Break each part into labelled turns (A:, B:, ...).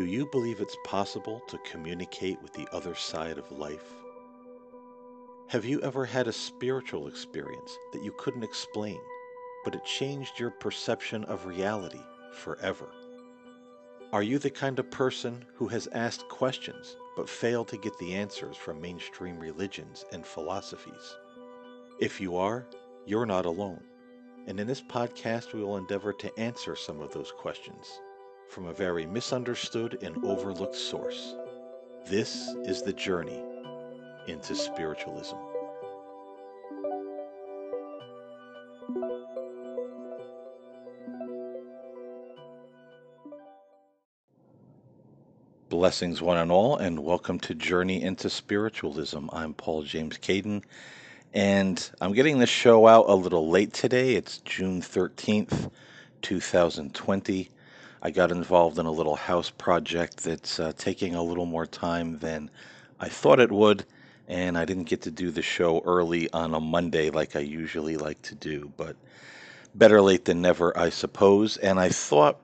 A: Do you believe it's possible to communicate with the other side of life? Have you ever had a spiritual experience that you couldn't explain, but it changed your perception of reality forever? Are you the kind of person who has asked questions but failed to get the answers from mainstream religions and philosophies? If you are, you're not alone. And in this podcast, we will endeavor to answer some of those questions from a very misunderstood and overlooked source. This is the journey into spiritualism. Blessings, one and all, and welcome to Journey into Spiritualism. I'm Paul James Caiden, and I'm getting this show out a little late today. It's June 13th, 2020. I got involved in a little house project that's uh, taking a little more time than I thought it would, and I didn't get to do the show early on a Monday like I usually like to do, but better late than never, I suppose. And I thought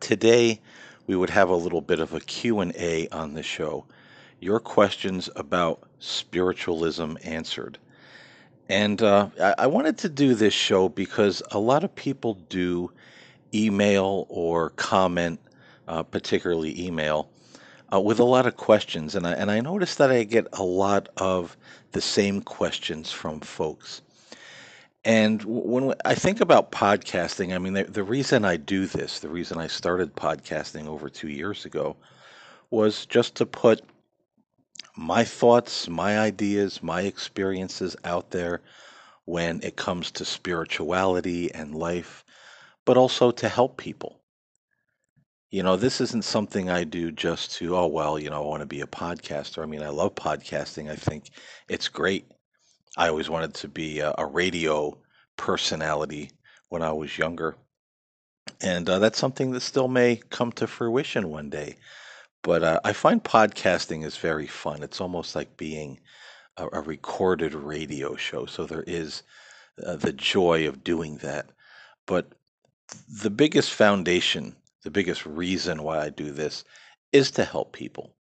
A: today we would have a little bit of a Q&A on the show. Your questions about spiritualism answered. And uh, I, I wanted to do this show because a lot of people do email or comment, uh, particularly email, uh, with a lot of questions. And I, and I noticed that I get a lot of the same questions from folks. And when I think about podcasting, I mean, the, the reason I do this, the reason I started podcasting over two years ago, was just to put my thoughts, my ideas, my experiences out there when it comes to spirituality and life but also to help people. You know, this isn't something I do just to, oh, well, you know, I want to be a podcaster. I mean, I love podcasting. I think it's great. I always wanted to be a, a radio personality when I was younger. And uh, that's something that still may come to fruition one day. But uh, I find podcasting is very fun. It's almost like being a, a recorded radio show. So there is uh, the joy of doing that. But the biggest foundation, the biggest reason why I do this is to help people.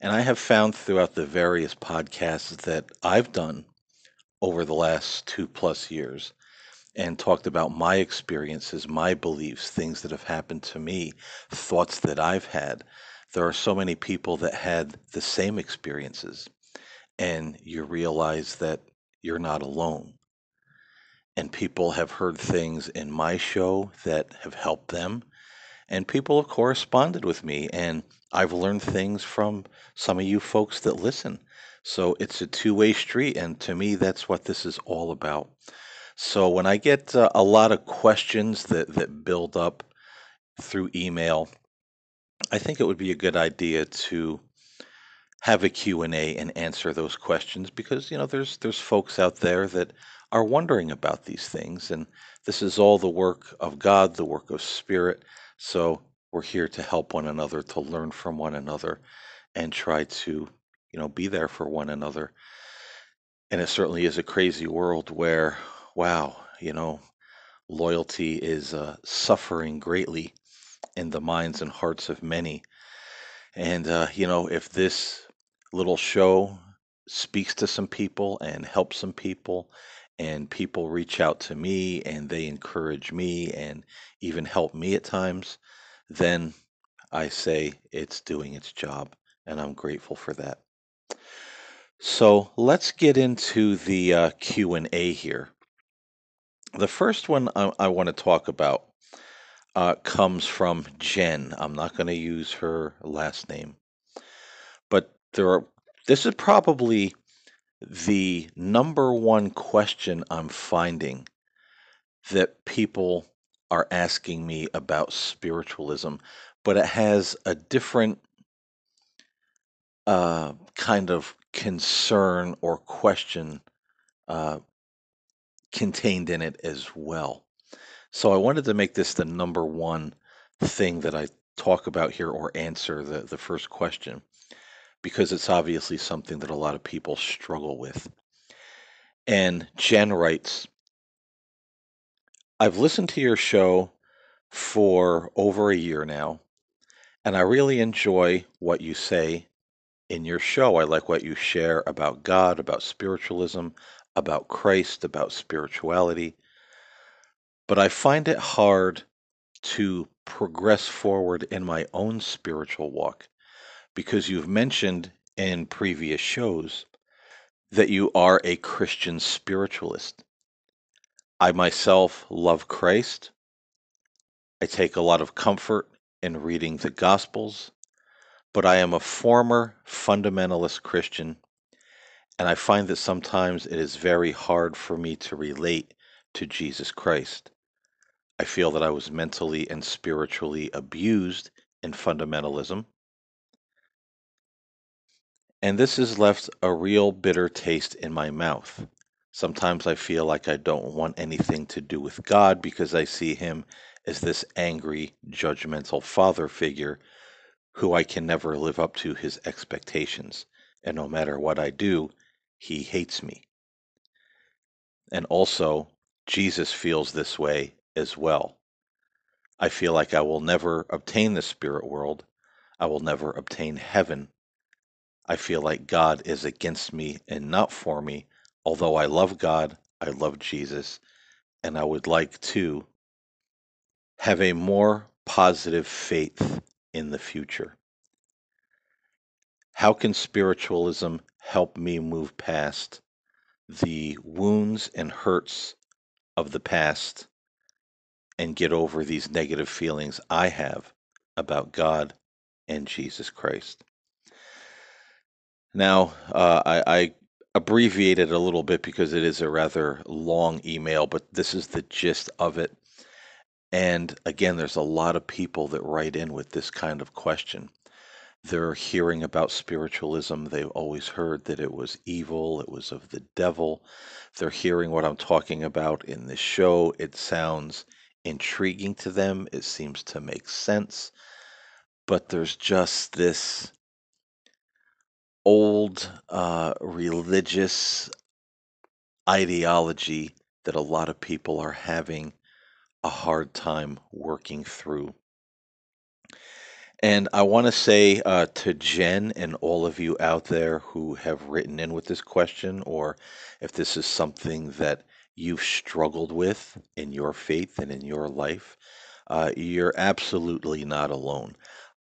A: And I have found throughout the various podcasts that I've done over the last two plus years and talked about my experiences, my beliefs, things that have happened to me, thoughts that I've had. There are so many people that had the same experiences, and you realize that you're not alone and people have heard things in my show that have helped them. And people have corresponded with me and i've learned things from some of you folks that listen. So it's a two-way street and to me that's what this is all about. So when i get uh, a lot of questions that that build up through email i think it would be a good idea to have a q&a and answer those questions because you know there's there's folks out there that are wondering about these things. And this is all the work of God, the work of Spirit. So we're here to help one another, to learn from one another, and try to, you know, be there for one another. And it certainly is a crazy world where, wow, you know, loyalty is uh, suffering greatly in the minds and hearts of many. And, uh, you know, if this little show speaks to some people and helps some people and people reach out to me and they encourage me and even help me at times, then I say it's doing its job, and I'm grateful for that. So let's get into the uh, Q and A here. The first one I, I want to talk about uh, comes from Jen. I'm not going to use her last name, but there are. This is probably the number one question I'm finding that people are asking me about spiritualism, but it has a different uh, kind of concern or question uh, contained in it as well. So I wanted to make this the number one thing that I talk about here or answer the, the first question because it's obviously something that a lot of people struggle with. And Jen writes I've listened to your show for over a year now, And I really enjoy what you say in your show. I like what you share about God, about spiritualism, about Christ, about spirituality. But I find it hard to progress forward in my own spiritual walk because you've mentioned in previous shows that you are a Christian spiritualist. I myself love Christ. I take a lot of comfort in reading the Gospels, but I am a former fundamentalist Christian, and I find that sometimes it is very hard for me to relate to Jesus Christ. I feel that I was mentally and spiritually abused in fundamentalism. And this has left a real bitter taste in my mouth. Sometimes I feel like I don't want anything to do with God because I see him as this angry, judgmental father figure who I can never live up to his expectations. And no matter what I do, he hates me. And also, Jesus feels this way as well. I feel like I will never obtain the spirit world. I will never obtain heaven. I feel like God is against me and not for me. Although I love God, I love Jesus, and I would like to have a more positive faith in the future. How can spiritualism help me move past the wounds and hurts of the past and get over these negative feelings I have about God and Jesus Christ. Now, uh, I, I abbreviated a little bit because it is a rather long email, but this is the gist of it. And again, there's a lot of people that write in with this kind of question. They're hearing about spiritualism. They've always heard that it was evil, it was of the devil. They're hearing what I'm talking about in this show. It sounds intriguing to them, it seems to make sense. But there's just this old uh, religious ideology that a lot of people are having a hard time working through. And I want to say uh, to Jen and all of you out there who have written in with this question, or if this is something that you've struggled with in your faith and in your life, uh, you're absolutely not alone.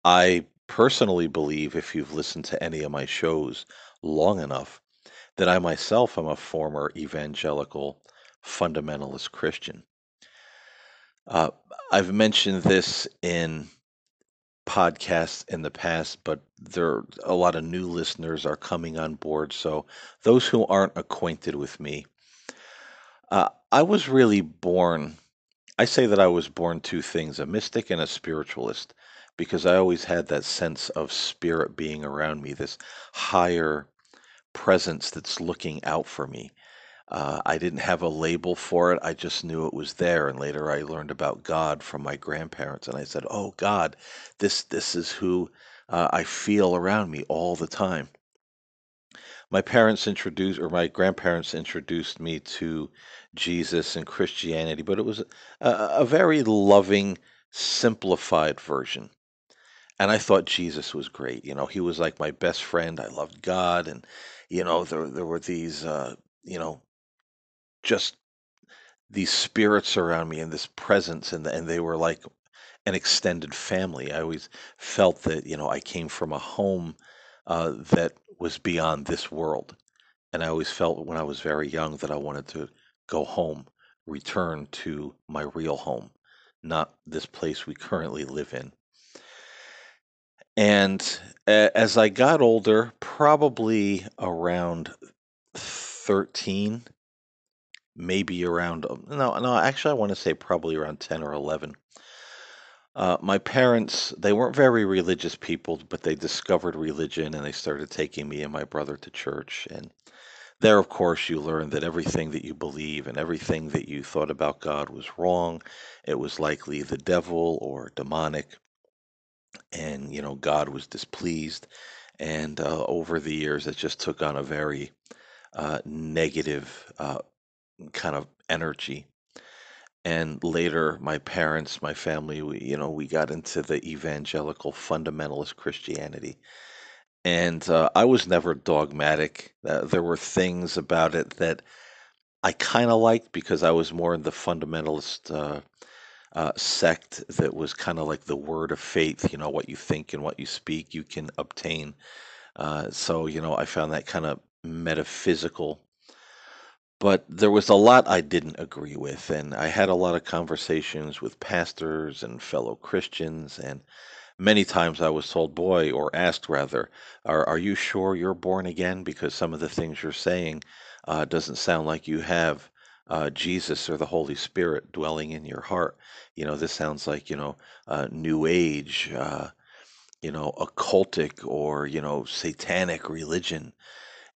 A: I personally believe, if you've listened to any of my shows long enough, that I myself am a former evangelical fundamentalist Christian. Uh, I've mentioned this in podcasts in the past, but there a lot of new listeners are coming on board. So those who aren't acquainted with me, uh, I was really born. I say that I was born two things: a mystic and a spiritualist because I always had that sense of spirit being around me, this higher presence that's looking out for me. Uh, I didn't have a label for it. I just knew it was there. And later I learned about God from my grandparents. And I said, Oh, God, this, this is who uh, I feel around me all the time. My parents introduced, or my grandparents introduced me to Jesus and Christianity, but it was a, a very loving, simplified version and I thought Jesus was great. You know, he was like my best friend. I loved God, and you know, there there were these, uh, you know, just these spirits around me and this presence, and and they were like an extended family. I always felt that you know I came from a home uh, that was beyond this world, and I always felt when I was very young that I wanted to go home, return to my real home, not this place we currently live in. And as I got older, probably around 13, maybe around, um, no, no, actually, I want to say probably around 10 or 11. Uh, my parents, they weren't very religious people, but they discovered religion and they started taking me and my brother to church. And there, of course, you learn that everything that you believe and everything that you thought about God was wrong. It was likely the devil or demonic and you know God was displeased. And uh, over the years, it just took on a very uh, negative uh, kind of energy. and later my parents, my family, we, you know, we got into the evangelical fundamentalist Christianity. And uh, I was never dogmatic. Uh, there were things about it that I kind of liked because I was more in the fundamentalist uh, uh, sect that was kind of like the word of faith. You know, what you think and what you speak, you can obtain. Uh, so, you know, I found that kind of metaphysical. But there was a lot I didn't agree with. And I had a lot of conversations with pastors and fellow Christians. And many times I was told, boy, or asked rather, are, are you sure you're born again? Because some of the things you're saying uh, doesn't sound like you have uh, Jesus or the Holy Spirit dwelling in your heart. You know, this sounds like, you know, uh, New Age, uh, you know, occultic or, you know, satanic religion.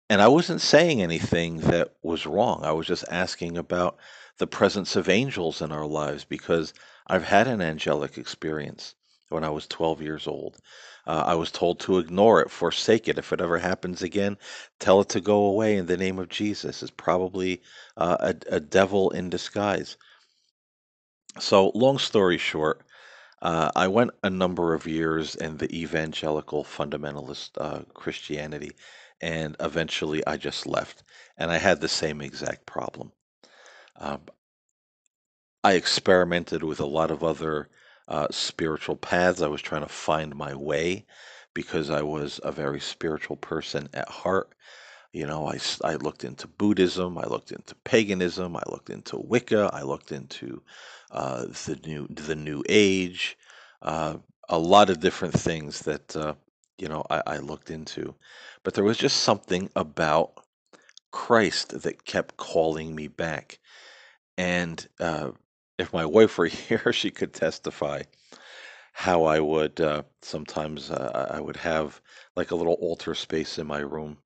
A: And I wasn't saying anything that was wrong. I was just asking about the presence of angels in our lives because I've had an angelic experience when I was 12 years old. Uh, I was told to ignore it, forsake it. If it ever happens again, tell it to go away in the name of Jesus. It's probably uh, a, a devil in disguise. So, long story short, uh, I went a number of years in the evangelical fundamentalist uh, Christianity, and eventually I just left. And I had the same exact problem. Um, I experimented with a lot of other uh, spiritual paths. I was trying to find my way because I was a very spiritual person at heart. You know, I, I looked into Buddhism, I looked into paganism, I looked into Wicca, I looked into uh, the new the New Age, uh, a lot of different things that uh, you know I, I looked into, but there was just something about Christ that kept calling me back, and uh, if my wife were here, she could testify how I would uh, sometimes uh, I would have like a little altar space in my room,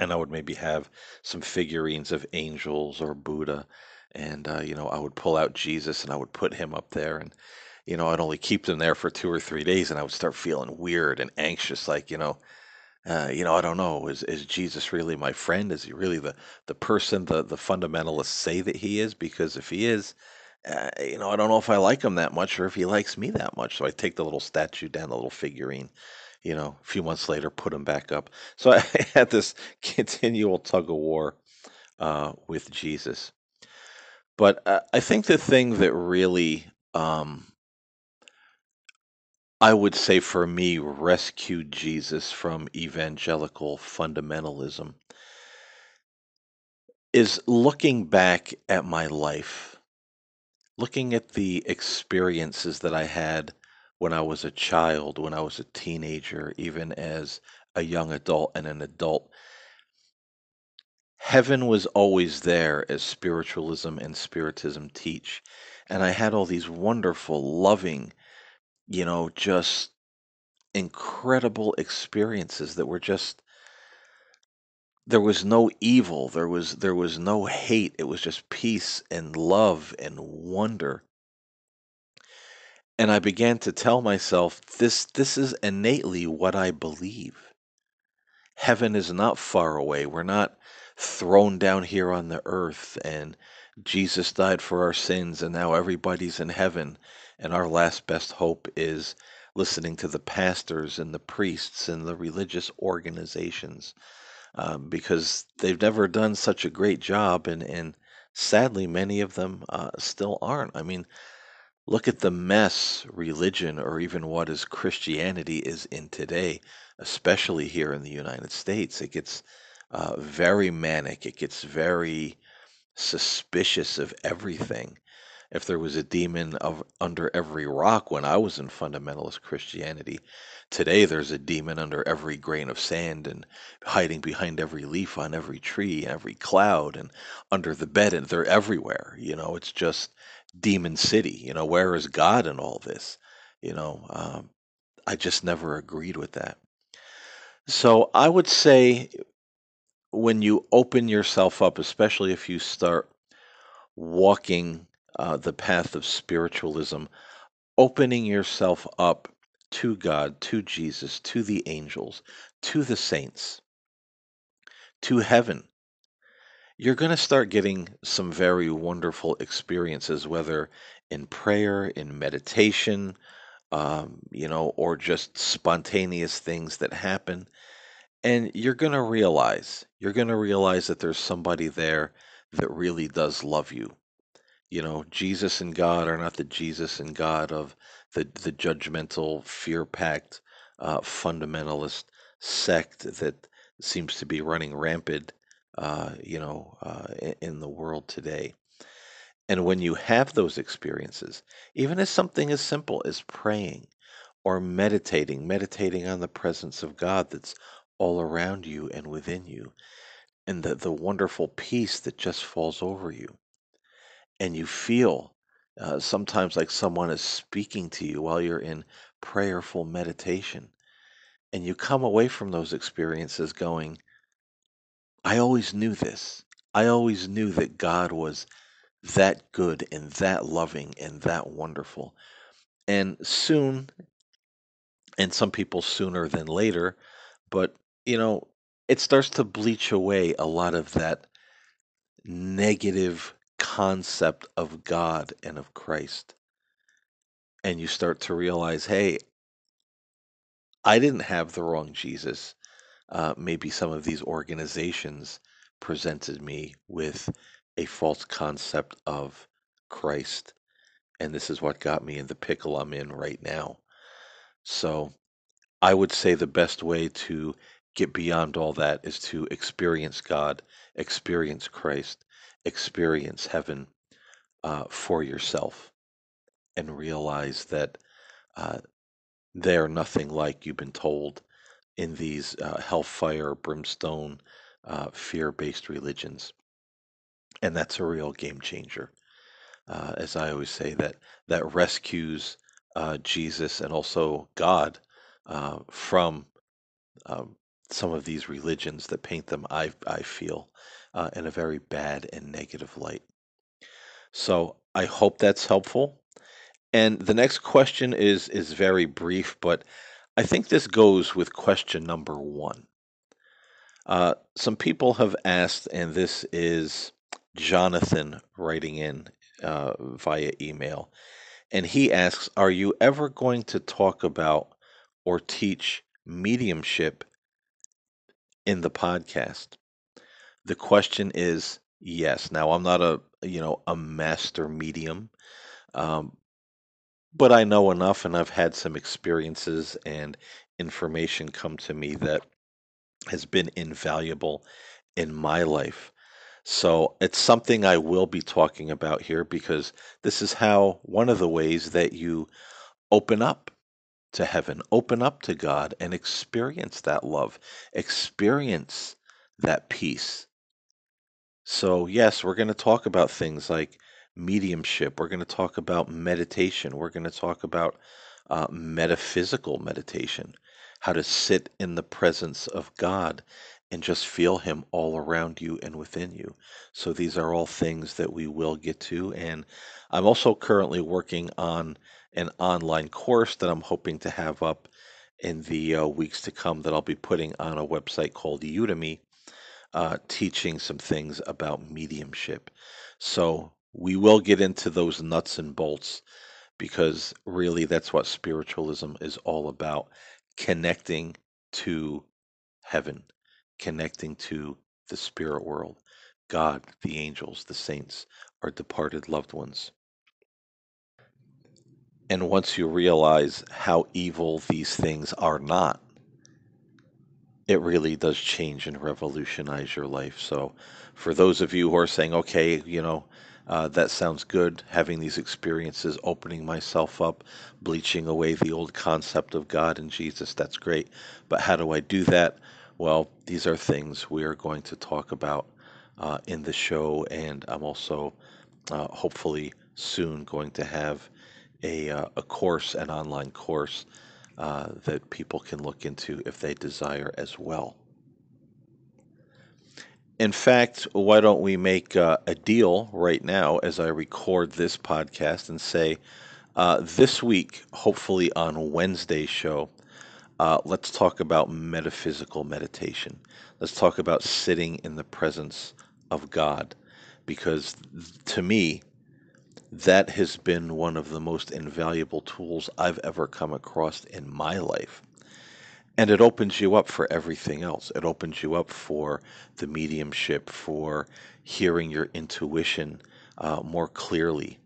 A: and I would maybe have some figurines of angels or Buddha, and uh, you know I would pull out Jesus and I would put him up there, and you know I'd only keep them there for two or three days, and I would start feeling weird and anxious, like you know. Uh, you know, I don't know. Is is Jesus really my friend? Is he really the the person the the fundamentalists say that he is? Because if he is, uh, you know, I don't know if I like him that much or if he likes me that much. So I take the little statue down, the little figurine, you know, a few months later, put him back up. So I had this continual tug of war uh, with Jesus. But uh, I think the thing that really, um, I would say for me, rescued Jesus from evangelical fundamentalism is looking back at my life looking at the experiences that I had when I was a child, when I was a teenager, even as a young adult and an adult, heaven was always there as spiritualism and spiritism teach. And I had all these wonderful, loving, you know, just incredible experiences that were just there was no evil there was there was no hate it was just peace and love and wonder. And i began to tell myself this this is innately what i believe. Heaven is not far away we're not thrown down here on the earth and jesus died for our sins and now everybody's in heaven and our last best hope is listening to the pastors and the priests and the religious organizations um, because they've never done such a great job, and and sadly, many of them uh, still aren't. I mean, look at the mess religion, or even what is Christianity, is in today, especially here in the United States. It gets uh, very manic. It gets very suspicious of everything if there was a demon of under every rock when I was in fundamentalist Christianity, today there's a demon under every grain of sand and hiding behind every leaf on every tree, every cloud, and under the bed, and they're everywhere. You know, it's just demon city. You know, where is God in all this? You know, um, I just never agreed with that. So I would say when you open yourself up, especially if you start walking uh, the path of spiritualism, opening yourself up to God, to Jesus, to the angels, to the saints, to heaven. you're going to start getting some very wonderful experiences, whether in prayer, in meditation, um, you know, or just spontaneous things that happen. And you're going to realize, you're going to realize that there's somebody there that really does love you. You know, Jesus and God are not the Jesus and God of the, the judgmental, fear packed, uh, fundamentalist sect that seems to be running rampant, uh, you know, uh, in, in the world today. And when you have those experiences, even as something as simple as praying or meditating, meditating on the presence of God that's all around you and within you, and the, the wonderful peace that just falls over you, and you feel uh, sometimes like someone is speaking to you while you're in prayerful meditation, and you come away from those experiences going, I always knew this. I always knew that God was that good and that loving and that wonderful. And soon, and some people sooner than later, but you know, it starts to bleach away a lot of that negative concept of God and of Christ. And you start to realize, hey, I didn't have the wrong Jesus. Uh, maybe some of these organizations presented me with a false concept of Christ and this is what got me in the pickle I'm in right now. So I would say the best way to get beyond all that is to experience God, experience Christ, experience heaven uh, for yourself, and realize that uh, they are nothing like you've been told in these uh, hellfire, brimstone, uh, fear based religions. And that's a real game changer uh, as I always say, that that rescues uh, Jesus and also God from um, some of these religions that paint them, I I feel, uh, in a very bad and negative light. So I hope that's helpful. And the next question is is very brief, but I think this goes with question number one. Uh, some people have asked, and this is Jonathan writing in uh, via email. And he asks Are you ever going to talk about or teach mediumship in the podcast? The question is yes. Now, I'm not a you know a master medium, um, but I know enough, and I've had some experiences and information come to me that has been invaluable in my life. So it's something I will be talking about here because this is how one of the ways that you open up to heaven, open up to God, and experience that love, experience that peace. So, yes, we're going to talk about things like mediumship. We're going to talk about meditation. We're going to talk about uh, metaphysical meditation, how to sit in the presence of God and just feel Him all around you and within you. So these are all things that we will get to. And I'm also currently working on an online course that I'm hoping to have up in the uh, weeks to come that I'll be putting on a website called Udemy, uh, teaching some things about mediumship. So we will get into those nuts and bolts because really that's what spiritualism is all about connecting to heaven connecting to the spirit world, God, the angels, the saints, our departed loved ones. And once you realize how evil these things are not, it really does change and revolutionize your life. So, for those of you who are saying, okay, you know, uh, that sounds good, having these experiences, opening myself up, bleaching away the old concept of God and Jesus, that's great. But how do I do that? Well, these are things we are going to talk about uh, in the show, and I'm also uh, hopefully soon going to have a, uh, a course, an online course uh, that people can look into if they desire as well. In fact, why don't we make uh, a deal right now as I record this podcast and say uh, this week, hopefully on Wednesday's show, uh, let's talk about metaphysical meditation. Let's talk about sitting in the presence of God because to me, that has been one of the most invaluable tools I've ever come across in my life. And it opens you up for everything else. It opens you up for the mediumship, for hearing your intuition uh, more clearly.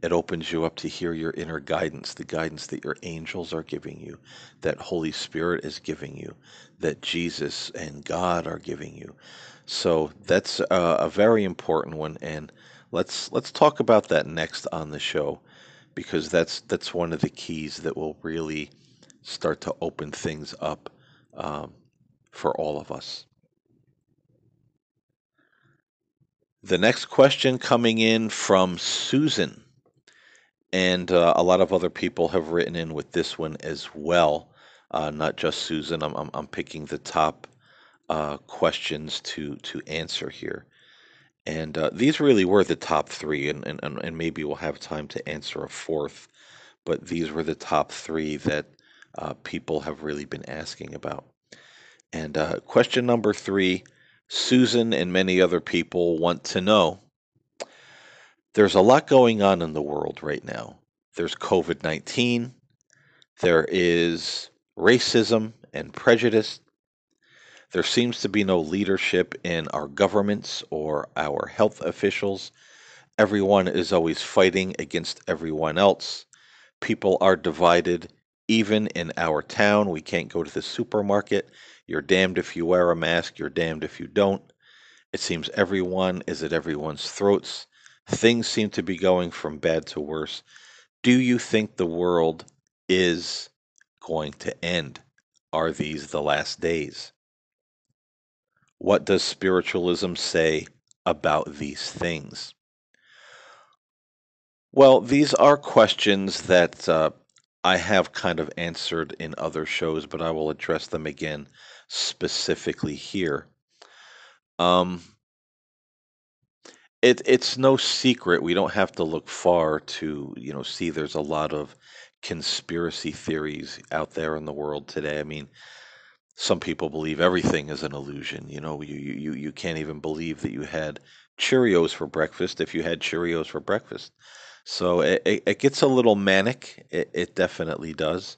A: It opens you up to hear your inner guidance, the guidance that your angels are giving you, that Holy Spirit is giving you, that Jesus and God are giving you. So that's a, a very important one, and let's let's talk about that next on the show, because that's that's one of the keys that will really start to open things up um, for all of us. The next question coming in from Susan, and uh, a lot of other people have written in with this one as well. Uh, not just Susan. I'm, I'm, I'm picking the top uh, questions to to answer here, and uh, these really were the top three, and, and and maybe we'll have time to answer a fourth, but these were the top three that uh, people have really been asking about. And uh, question number three Susan and many other people want to know there's a lot going on in the world right now. There's COVID 19, there is racism and prejudice. There seems to be no leadership in our governments or our health officials. Everyone is always fighting against everyone else. People are divided even in our town, we can't go to the supermarket. You're damned if you wear a mask, you're damned if you don't. It seems everyone is at everyone's throats. Things seem to be going from bad to worse. Do you think the world is going to end? Are these the last days? What does spiritualism say about these things? Well, these are questions that uh, I have kind of answered in other shows, but I will address them again specifically here. Um, it it's no secret. We don't have to look far to you know see. There's a lot of conspiracy theories out there in the world today. I mean, some people believe everything is an illusion. You know, you you you can't even believe that you had Cheerios for breakfast if you had Cheerios for breakfast. So it, it, it gets a little manic. It, it definitely does.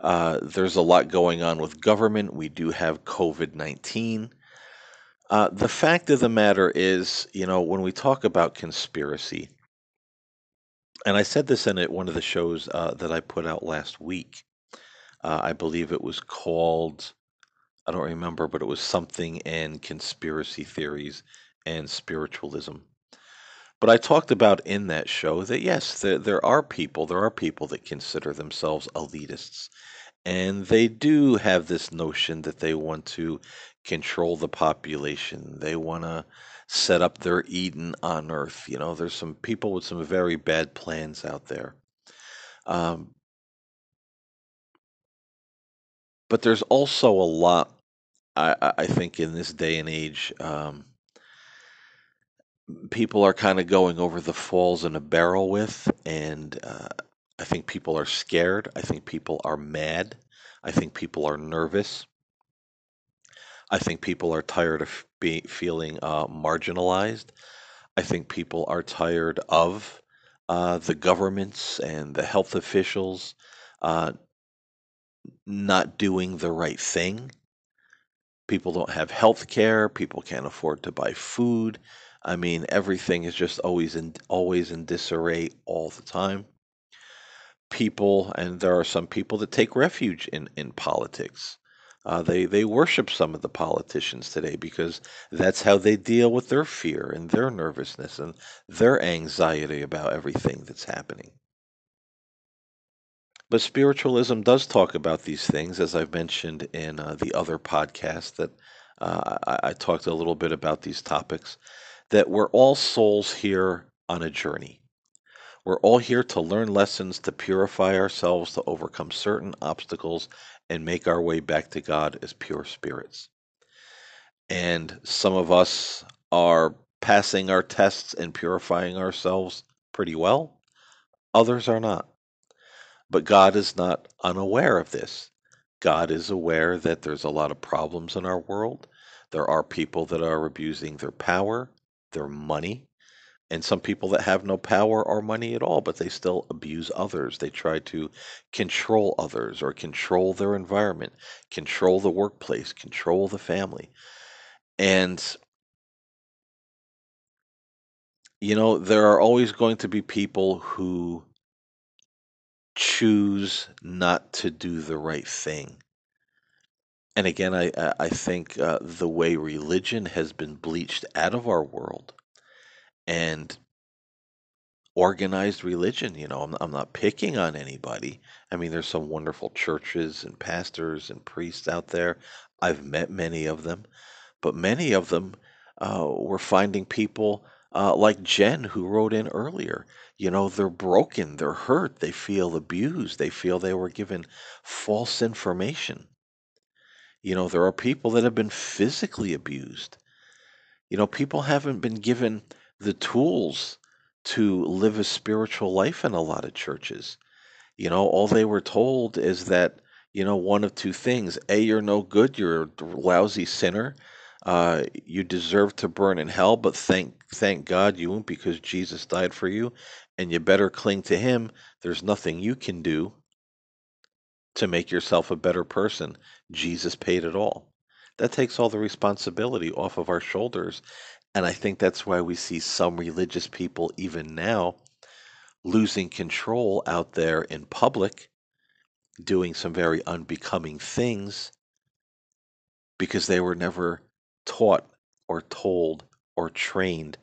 A: Uh, there's a lot going on with government. We do have COVID 19. Uh, the fact of the matter is, you know, when we talk about conspiracy, and I said this in one of the shows uh, that I put out last week, uh, I believe it was called, I don't remember, but it was something in conspiracy theories and spiritualism. But I talked about in that show that yes, there, there are people, there are people that consider themselves elitists. And they do have this notion that they want to control the population. They want to set up their Eden on earth. You know, there's some people with some very bad plans out there. Um, but there's also a lot, I, I think, in this day and age. Um, people are kind of going over the falls in a barrel with, and uh, I think people are scared. I think people are mad. I think people are nervous. I think people are tired of be, feeling uh, marginalized. I think people are tired of uh, the governments and the health officials uh, not doing the right thing. People don't have health care. People can't afford to buy food. I mean, everything is just always in always in disarray all the time. People, and there are some people that take refuge in in politics. Uh, they they worship some of the politicians today because that's how they deal with their fear and their nervousness and their anxiety about everything that's happening. But spiritualism does talk about these things, as I've mentioned in uh, the other podcast that uh, I, I talked a little bit about these topics that we're all souls here on a journey. We're all here to learn lessons, to purify ourselves, to overcome certain obstacles, and make our way back to God as pure spirits. And some of us are passing our tests and purifying ourselves pretty well, others are not. But God is not unaware of this. God is aware that there's a lot of problems in our world There are people that are abusing their power, their money, and some people that have no power or money at all, but they still abuse others. They try to control others or control their environment, control the workplace, control the family. And, you know, there are always going to be people who choose not to do the right thing. And again, I, I think uh, the way religion has been bleached out of our world and organized religion, you know, I'm, I'm not picking on anybody. I mean, there's some wonderful churches and pastors and priests out there. I've met many of them, but many of them uh, were finding people uh, like Jen, who wrote in earlier. You know, they're broken, they're hurt, they feel abused, they feel they were given false information. You know, there are people that have been physically abused. You know, people haven't been given the tools to live a spiritual life in a lot of churches. You know, all they were told is that, you know, one of two things. A, you're no good, you're a lousy sinner. Uh, you deserve to burn in hell, but thank thank God you won't because Jesus died for you, and you better cling to him. There's nothing you can do to make yourself a better person. Jesus paid it all. That takes all the responsibility off of our shoulders. And I think that's why we see some religious people, even now, losing control out there in public, doing some very unbecoming things because they were never taught or told or trained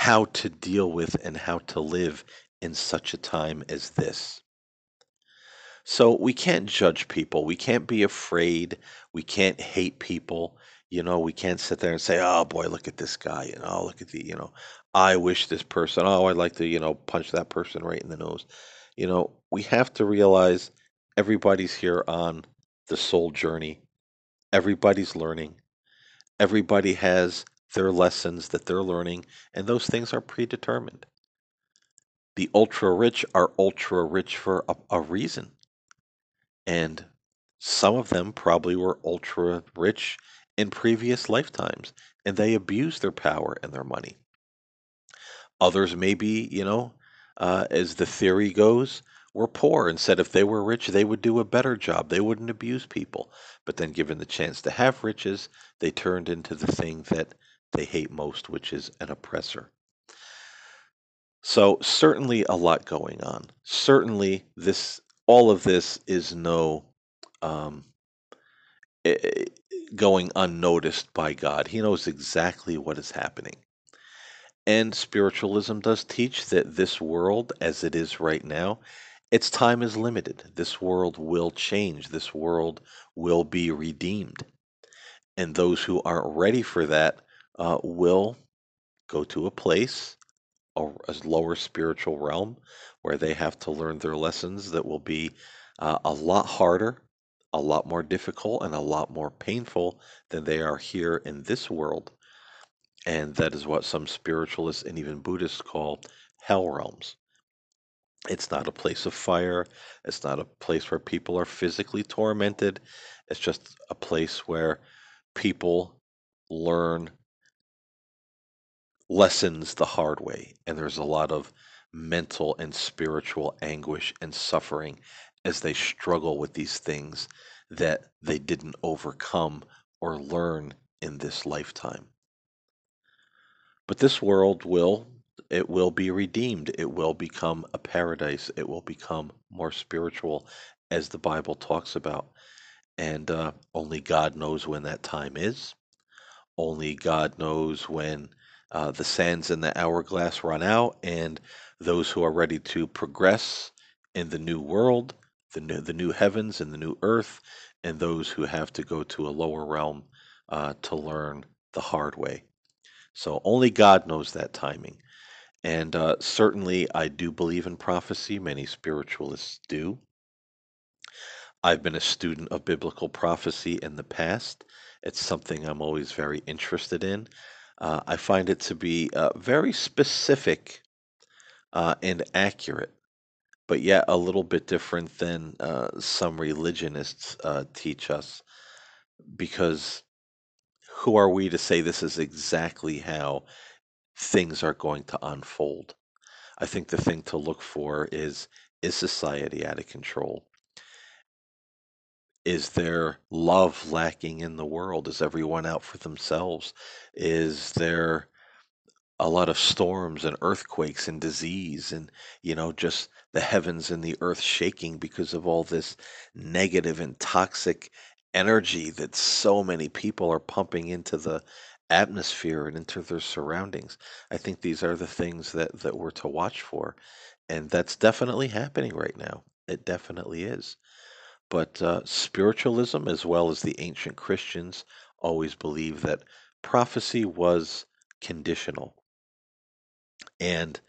A: how to deal with and how to live in such a time as this. So we can't judge people. We can't be afraid. We can't hate people. You know, we can't sit there and say, "Oh boy, look at this guy," you oh, know, look at the, you know, I wish this person, oh, I'd like to, you know, punch that person right in the nose. You know, we have to realize everybody's here on the soul journey. Everybody's learning. Everybody has their lessons that they're learning, and those things are predetermined. The ultra rich are ultra rich for a, a reason. And some of them probably were ultra rich in previous lifetimes and they abused their power and their money. Others, maybe, you know, uh, as the theory goes, were poor and said if they were rich, they would do a better job. They wouldn't abuse people. But then, given the chance to have riches, they turned into the thing that they hate most, which is an oppressor. So, certainly a lot going on. Certainly, this all of this is no um, eh, eh, going unnoticed by God. He knows exactly what is happening. And spiritualism does teach that this world, as it is right now, its time is limited. This world will change. This world will be redeemed. And those who aren't ready for that uh, will go to a place, a, a lower spiritual realm, where they have to learn their lessons that will be uh, a lot harder, a lot more difficult, and a lot more painful than they are here in this world. And that is what some spiritualists and even Buddhists call hell realms. It's not a place of fire. It's not a place where people are physically tormented. It's just a place where people learn lessons the hard way. And there's a lot of mental and spiritual anguish and suffering as they struggle with these things that they didn't overcome or learn in this lifetime. But this world will it will be redeemed. It will become a paradise. It will become more spiritual as the Bible talks about. And uh, only God knows when that time is. Only God knows when uh, the sands in the hourglass run out and those who are ready to progress in the new world, the new, the new heavens and the new earth, and those who have to go to a lower realm uh, to learn the hard way. So only God knows that timing. And uh, certainly, I do believe in prophecy. Many spiritualists do. I've been a student of biblical prophecy in the past. It's something I'm always very interested in. Uh, I find it to be uh, very specific uh, and accurate, but yet a little bit different than uh, some religionists uh, teach us because who are we to say this is exactly how things are going to unfold? I think the thing to look for is is society out of control? Is there love lacking in the world? Is everyone out for themselves? Is there a lot of storms and earthquakes and disease and you know just the heavens and the earth shaking because of all this negative and toxic energy that so many people are pumping into the atmosphere and into their surroundings. I think these are the things that that we're to watch for, and that's definitely happening right now. It definitely is. But uh, spiritualism, as well as the ancient Christians, always believed that prophecy was conditional. And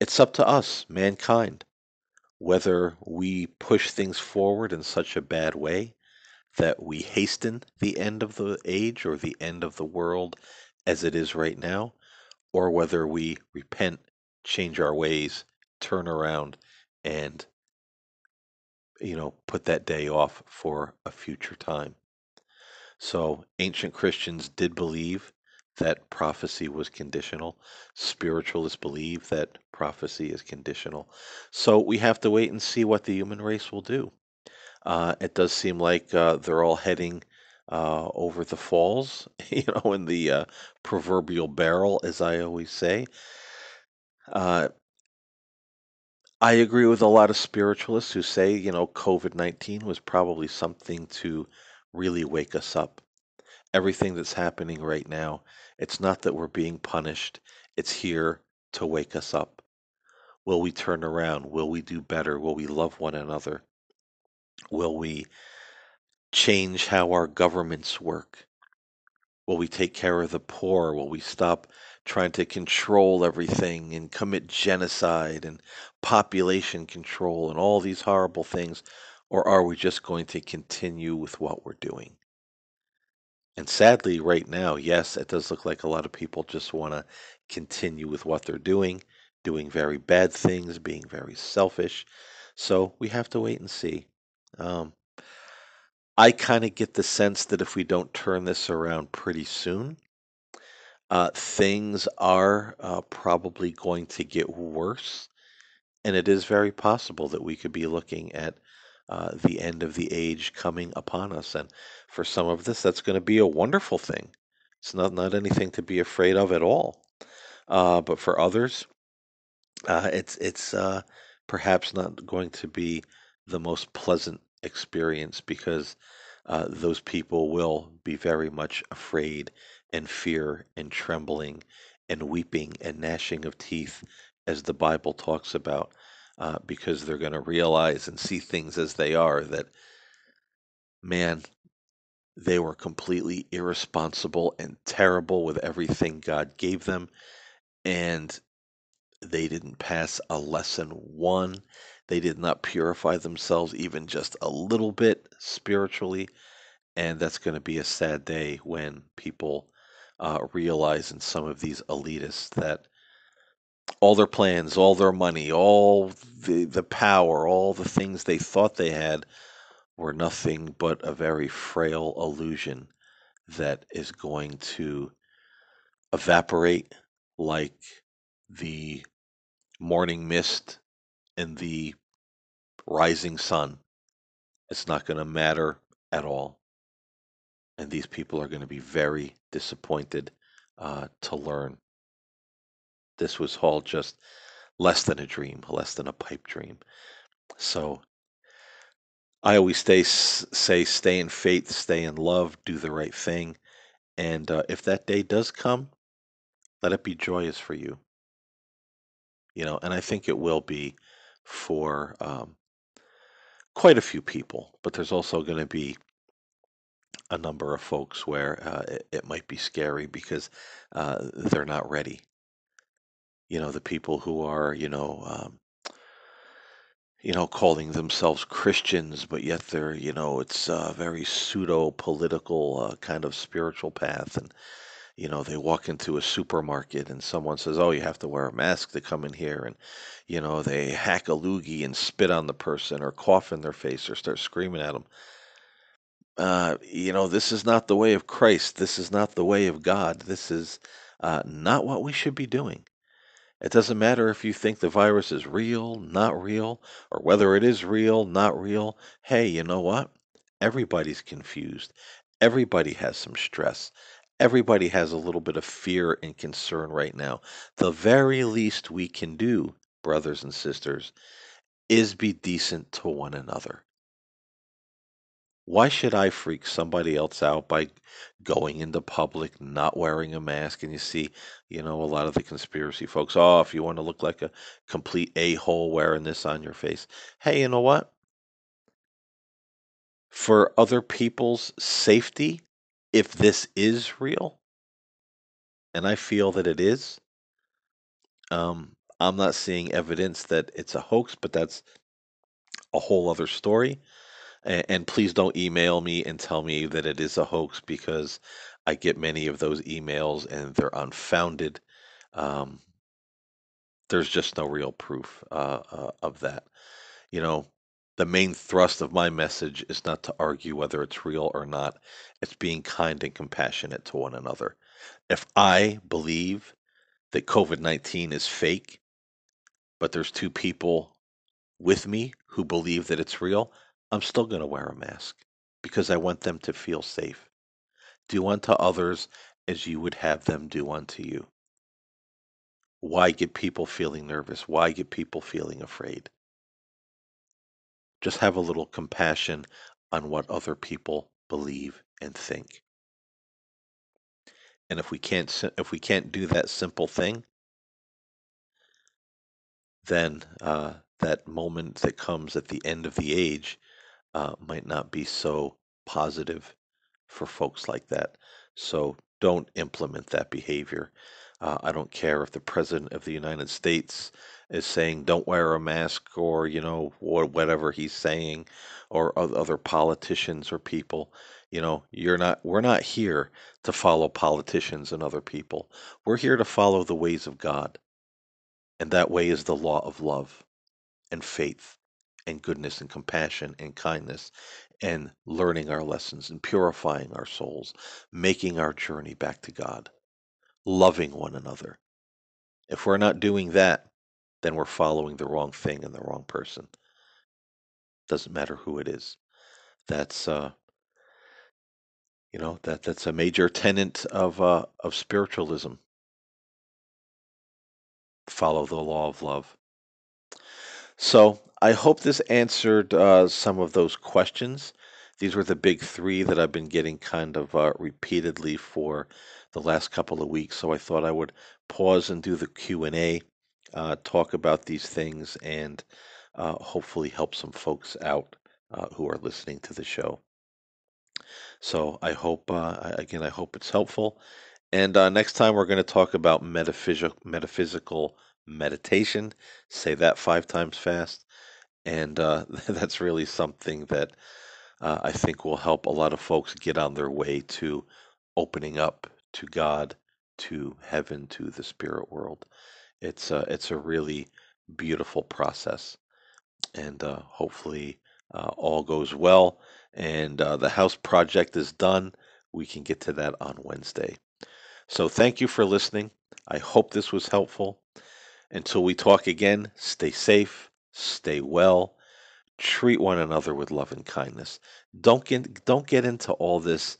A: it's up to us, mankind, whether we push things forward in such a bad way that we hasten the end of the age or the end of the world as it is right now, or whether we repent, change our ways, turn around, and you know, put that day off for a future time. So ancient Christians did believe that prophecy was conditional. Spiritualists believe that prophecy is conditional. So we have to wait and see what the human race will do. Uh, it does seem like uh, they're all heading uh, over the falls, you know, in the uh, proverbial barrel, as I always say. I agree with a lot of spiritualists who say, you know, COVID 19 was probably something to really wake us up. Everything that's happening right now, it's not that we're being punished, it's here to wake us up. Will we turn around? Will we do better? Will we love one another? Will we change how our governments work? Will we take care of the poor? Will we stop trying to control everything and commit genocide and population control and all these horrible things? Or are we just going to continue with what we're doing? And sadly, right now, yes, it does look like a lot of people just want to continue with what they're doing, doing very bad things, being very selfish. So we have to wait and see. Um, I kind of get the sense that if we don't turn this around pretty soon, uh, things are uh, probably going to get worse. And it is very possible that we could be looking at uh, the end of the age coming upon us. And for some of this, that's going to be a wonderful thing. It's not, not anything to be afraid of at all. Uh, but for others, uh, it's it's uh, perhaps not going to be the most pleasant experience because uh, those people will be very much afraid and fear and trembling and weeping and gnashing of teeth, as the Bible talks about, uh, because they're going to realize and see things as they are that, man, they were completely irresponsible and terrible with everything God gave them. And they didn't pass a lesson one. They did not purify themselves even just a little bit spiritually. And that's going to be a sad day when people uh, realize in some of these elitists that all their plans, all their money, all the, the power, all the things they thought they had were nothing but a very frail illusion that is going to evaporate like the morning mist and the rising sun. It's not going to matter at all. And these people are going to be very disappointed uh, to learn this was all just less than a dream, less than a pipe dream. So I always stay say stay in faith, stay in love, do the right thing, and uh, if that day does come, let it be joyous for you. You know, and I think it will be for um, quite a few people, but there's also going to be a number of folks where uh, it, it, might be scary because uh, they're not ready you know, the people who are, you know, um, you know, calling themselves Christians, but yet they're, you know, it's a very pseudo political uh, kind of spiritual path. And, you know, they walk into a supermarket and someone says, oh, you have to wear a mask to come in here. And, you know, they hack a loogie and spit on the person or cough in their face or start screaming at them. Uh, you know, this is not the way of Christ. This is not the way of God. This is uh, not what we should be doing. It doesn't matter if you think the virus is real, not real, or whether it is real, not real. Hey, you know what? Everybody's confused. Everybody has some stress. Everybody has a little bit of fear and concern right now. The very least we can do, brothers and sisters, is be decent to one another. Why should I freak somebody else out by going into public, not wearing a mask? And you see, you know, a lot of the conspiracy folks, oh, if you want to look like a complete a hole wearing this on your face. Hey, you know what? For other people's safety, if this is real, and I feel that it is, um, I'm not seeing evidence that it's a hoax, but that's a whole other story. And, and please don't email me and tell me that it is a hoax because I get many of those emails and they're unfounded. Um, there's just no real proof uh, uh, of that. You know, the main thrust of my message is not to argue whether it's real or not. It's being kind and compassionate to one another. If I believe that COVID 19 is fake, but there's two people with me who believe that it's real, I'm still going to wear a mask because I want them to feel safe. Do unto others as you would have them do unto you. Why get people feeling nervous? Why get people feeling afraid? Just have a little compassion on what other people believe and think. And if we can't if we can't do that simple thing, then uh, that moment that comes at the end of the age uh, might not be so positive for folks like that. So don't implement that behavior. Uh, I don't care if the president of the United States is saying don't wear a mask or you know whatever he's saying or other politicians or people you know you're not we're not here to follow politicians and other people we're here to follow the ways of god and that way is the law of love and faith and goodness and compassion and kindness and learning our lessons and purifying our souls, making our journey back to God, loving one another. If we're not doing that, then we're following the wrong thing and the wrong person. Doesn't matter who it is. That's uh, you know that that's a major tenet of uh, of spiritualism. Follow the law of love. So I hope this answered uh, some of those questions. These were the big three that I've been getting kind of uh, repeatedly for the last couple of weeks. So I thought I would pause and do the Q and A, uh, talk about these things, and uh, hopefully help some folks out uh, who are listening to the show. So I hope, uh, again, I hope it's helpful. And next time we're going to talk about metaphysical metaphysical meditation. Say that five times fast. And uh, that's really something that uh, I think will help a lot of folks get on their way to opening up to God, to heaven, to the spirit world. It's a, it's a really beautiful process. And uh, hopefully uh, all goes well. And uh, the house project is done. We can get to that on Wednesday. So thank you for listening. I hope this was helpful. Until we talk again, stay safe, stay well, treat one another with love and kindness. Don't get don't get into all this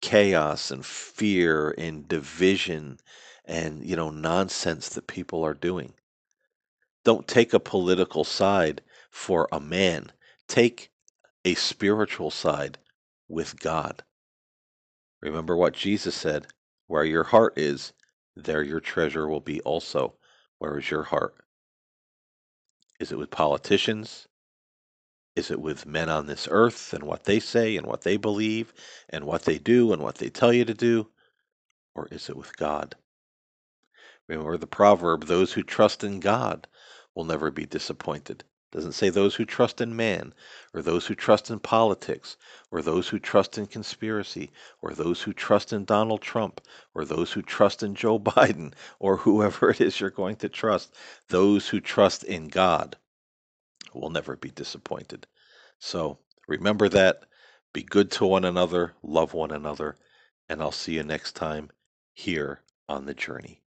A: chaos and fear and division and you know nonsense that people are doing. Don't take a political side for a man. Take a spiritual side with God. Remember what Jesus said, where your heart is, there your treasure will be also. Where is your heart? Is it with politicians? Is it with men on this earth and what they say and what they believe and what they do and what they tell you to do? Or is it with God? Remember the proverb those who trust in God will never be disappointed doesn't say those who trust in man, or those who trust in politics, or those who trust in conspiracy, or those who trust in Donald Trump, or those who trust in Joe Biden, or whoever it is you're going to trust. Those who trust in God will never be disappointed. So remember that. Be good to one another, love one another, and I'll see you next time here on the journey.